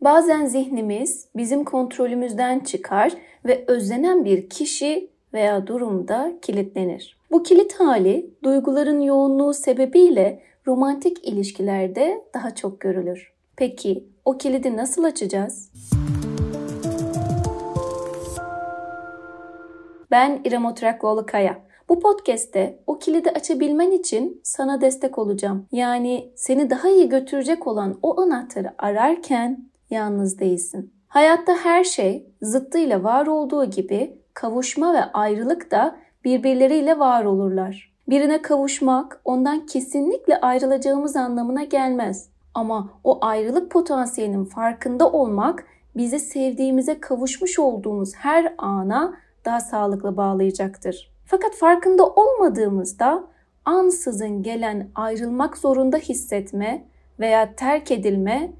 Bazen zihnimiz bizim kontrolümüzden çıkar ve özlenen bir kişi veya durumda kilitlenir. Bu kilit hali duyguların yoğunluğu sebebiyle romantik ilişkilerde daha çok görülür. Peki o kilidi nasıl açacağız? Ben İrem Oturaklıoğlu Kaya. Bu podcast'te o kilidi açabilmen için sana destek olacağım. Yani seni daha iyi götürecek olan o anahtarı ararken yalnız değilsin. Hayatta her şey zıttıyla var olduğu gibi kavuşma ve ayrılık da birbirleriyle var olurlar. Birine kavuşmak ondan kesinlikle ayrılacağımız anlamına gelmez. Ama o ayrılık potansiyelinin farkında olmak bizi sevdiğimize kavuşmuş olduğumuz her ana daha sağlıklı bağlayacaktır. Fakat farkında olmadığımızda ansızın gelen ayrılmak zorunda hissetme veya terk edilme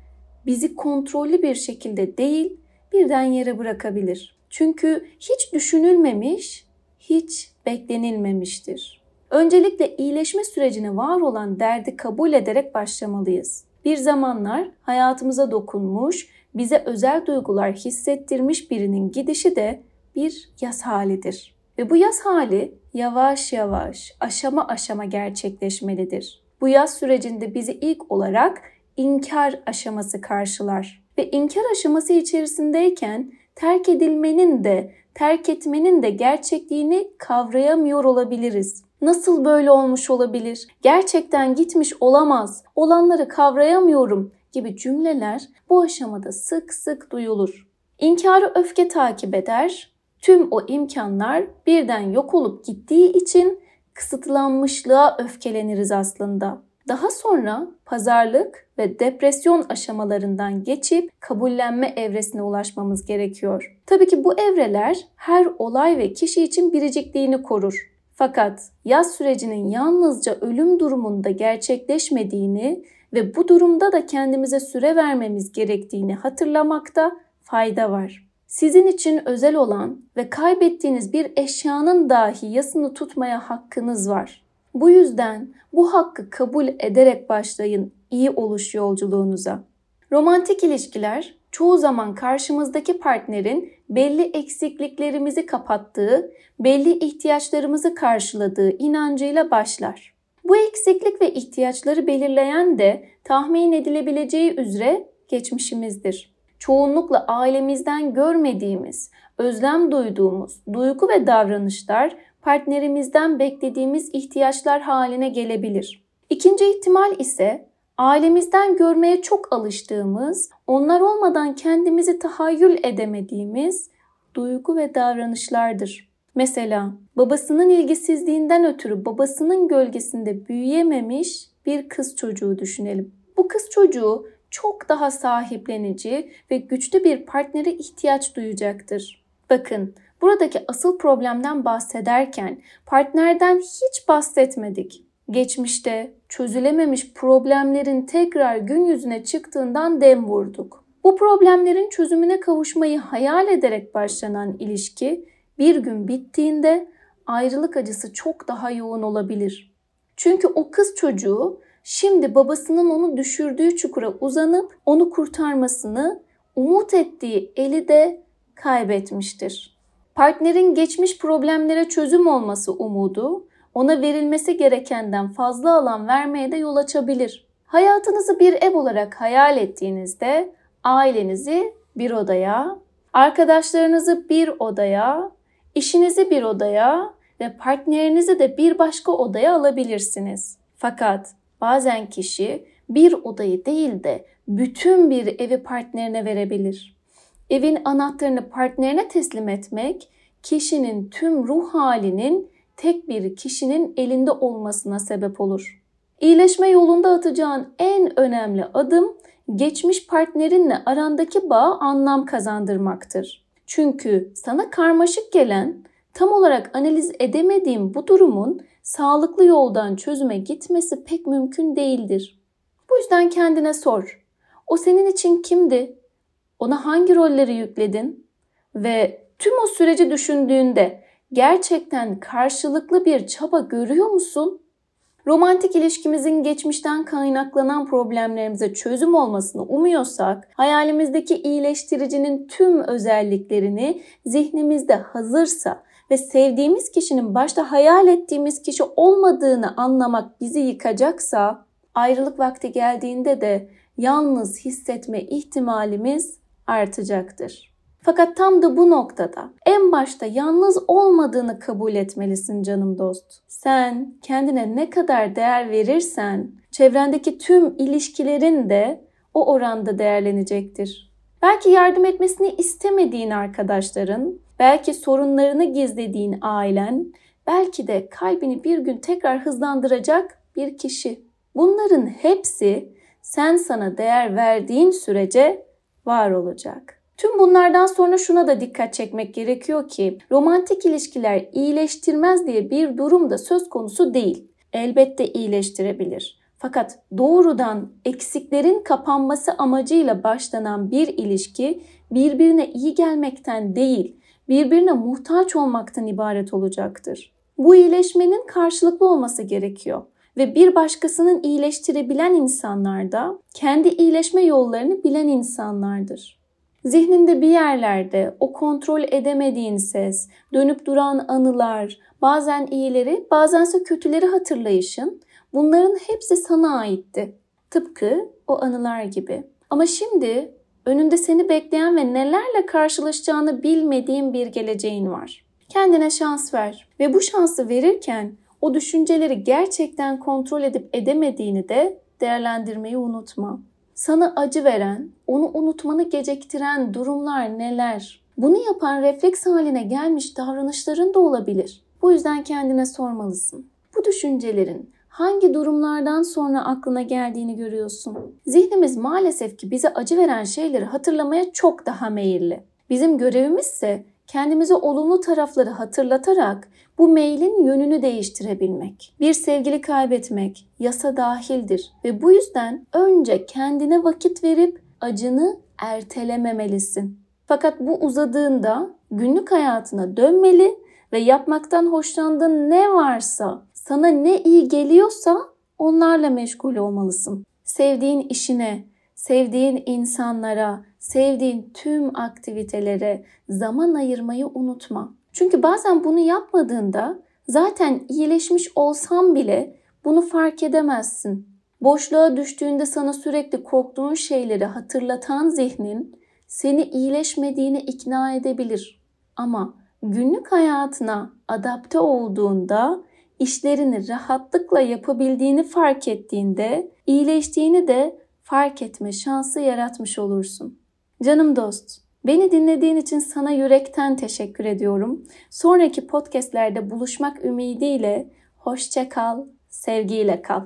bizi kontrollü bir şekilde değil birden yere bırakabilir. Çünkü hiç düşünülmemiş, hiç beklenilmemiştir. Öncelikle iyileşme sürecine var olan derdi kabul ederek başlamalıyız. Bir zamanlar hayatımıza dokunmuş, bize özel duygular hissettirmiş birinin gidişi de bir yaz halidir. Ve bu yaz hali yavaş yavaş, aşama aşama gerçekleşmelidir. Bu yaz sürecinde bizi ilk olarak inkar aşaması karşılar. Ve inkar aşaması içerisindeyken terk edilmenin de, terk etmenin de gerçekliğini kavrayamıyor olabiliriz. Nasıl böyle olmuş olabilir? Gerçekten gitmiş olamaz. Olanları kavrayamıyorum gibi cümleler bu aşamada sık sık duyulur. İnkarı öfke takip eder. Tüm o imkanlar birden yok olup gittiği için kısıtlanmışlığa öfkeleniriz aslında. Daha sonra pazarlık ve depresyon aşamalarından geçip kabullenme evresine ulaşmamız gerekiyor. Tabii ki bu evreler her olay ve kişi için biricikliğini korur. Fakat yaz sürecinin yalnızca ölüm durumunda gerçekleşmediğini ve bu durumda da kendimize süre vermemiz gerektiğini hatırlamakta fayda var. Sizin için özel olan ve kaybettiğiniz bir eşyanın dahi yasını tutmaya hakkınız var. Bu yüzden bu hakkı kabul ederek başlayın iyi oluş yolculuğunuza. Romantik ilişkiler çoğu zaman karşımızdaki partnerin belli eksikliklerimizi kapattığı, belli ihtiyaçlarımızı karşıladığı inancıyla başlar. Bu eksiklik ve ihtiyaçları belirleyen de tahmin edilebileceği üzere geçmişimizdir. Çoğunlukla ailemizden görmediğimiz, özlem duyduğumuz duygu ve davranışlar partnerimizden beklediğimiz ihtiyaçlar haline gelebilir. İkinci ihtimal ise ailemizden görmeye çok alıştığımız, onlar olmadan kendimizi tahayyül edemediğimiz duygu ve davranışlardır. Mesela babasının ilgisizliğinden ötürü babasının gölgesinde büyüyememiş bir kız çocuğu düşünelim. Bu kız çocuğu çok daha sahiplenici ve güçlü bir partnere ihtiyaç duyacaktır. Bakın, buradaki asıl problemden bahsederken partnerden hiç bahsetmedik. Geçmişte çözülememiş problemlerin tekrar gün yüzüne çıktığından dem vurduk. Bu problemlerin çözümüne kavuşmayı hayal ederek başlanan ilişki bir gün bittiğinde ayrılık acısı çok daha yoğun olabilir. Çünkü o kız çocuğu şimdi babasının onu düşürdüğü çukura uzanıp onu kurtarmasını umut ettiği eli de kaybetmiştir. Partnerin geçmiş problemlere çözüm olması umudu ona verilmesi gerekenden fazla alan vermeye de yol açabilir. Hayatınızı bir ev olarak hayal ettiğinizde ailenizi bir odaya, arkadaşlarınızı bir odaya, işinizi bir odaya ve partnerinizi de bir başka odaya alabilirsiniz. Fakat bazen kişi bir odayı değil de bütün bir evi partnerine verebilir. Evin anahtarını partnerine teslim etmek kişinin tüm ruh halinin tek bir kişinin elinde olmasına sebep olur. İyileşme yolunda atacağın en önemli adım geçmiş partnerinle arandaki bağa anlam kazandırmaktır. Çünkü sana karmaşık gelen, tam olarak analiz edemediğin bu durumun sağlıklı yoldan çözüme gitmesi pek mümkün değildir. Bu yüzden kendine sor. O senin için kimdi? Ona hangi rolleri yükledin? Ve tüm o süreci düşündüğünde gerçekten karşılıklı bir çaba görüyor musun? romantik ilişkimizin geçmişten kaynaklanan problemlerimize çözüm olmasını umuyorsak, hayalimizdeki iyileştiricinin tüm özelliklerini zihnimizde hazırsa ve sevdiğimiz kişinin başta hayal ettiğimiz kişi olmadığını anlamak bizi yıkacaksa, ayrılık vakti geldiğinde de yalnız hissetme ihtimalimiz artacaktır. Fakat tam da bu noktada en başta yalnız olmadığını kabul etmelisin canım dost. Sen kendine ne kadar değer verirsen çevrendeki tüm ilişkilerin de o oranda değerlenecektir. Belki yardım etmesini istemediğin arkadaşların, belki sorunlarını gizlediğin ailen, belki de kalbini bir gün tekrar hızlandıracak bir kişi. Bunların hepsi sen sana değer verdiğin sürece var olacak. Tüm bunlardan sonra şuna da dikkat çekmek gerekiyor ki romantik ilişkiler iyileştirmez diye bir durum da söz konusu değil. Elbette iyileştirebilir. Fakat doğrudan eksiklerin kapanması amacıyla başlanan bir ilişki birbirine iyi gelmekten değil, birbirine muhtaç olmaktan ibaret olacaktır. Bu iyileşmenin karşılıklı olması gerekiyor ve bir başkasının iyileştirebilen insanlar da kendi iyileşme yollarını bilen insanlardır. Zihninde bir yerlerde o kontrol edemediğin ses, dönüp duran anılar, bazen iyileri, bazense kötüleri hatırlayışın, bunların hepsi sana aitti. Tıpkı o anılar gibi. Ama şimdi önünde seni bekleyen ve nelerle karşılaşacağını bilmediğin bir geleceğin var. Kendine şans ver ve bu şansı verirken o düşünceleri gerçekten kontrol edip edemediğini de değerlendirmeyi unutma. Sana acı veren, onu unutmanı geciktiren durumlar neler? Bunu yapan refleks haline gelmiş davranışların da olabilir. Bu yüzden kendine sormalısın. Bu düşüncelerin hangi durumlardan sonra aklına geldiğini görüyorsun. Zihnimiz maalesef ki bize acı veren şeyleri hatırlamaya çok daha meyilli. Bizim görevimiz ise kendimize olumlu tarafları hatırlatarak bu mailin yönünü değiştirebilmek. Bir sevgili kaybetmek yasa dahildir ve bu yüzden önce kendine vakit verip acını ertelememelisin. Fakat bu uzadığında günlük hayatına dönmeli ve yapmaktan hoşlandığın ne varsa, sana ne iyi geliyorsa onlarla meşgul olmalısın. Sevdiğin işine, sevdiğin insanlara, sevdiğin tüm aktivitelere zaman ayırmayı unutma. Çünkü bazen bunu yapmadığında zaten iyileşmiş olsam bile bunu fark edemezsin. Boşluğa düştüğünde sana sürekli korktuğun şeyleri hatırlatan zihnin seni iyileşmediğine ikna edebilir. Ama günlük hayatına adapte olduğunda işlerini rahatlıkla yapabildiğini fark ettiğinde iyileştiğini de fark etme şansı yaratmış olursun. Canım dost, beni dinlediğin için sana yürekten teşekkür ediyorum. Sonraki podcastlerde buluşmak ümidiyle hoşça kal, sevgiyle kal.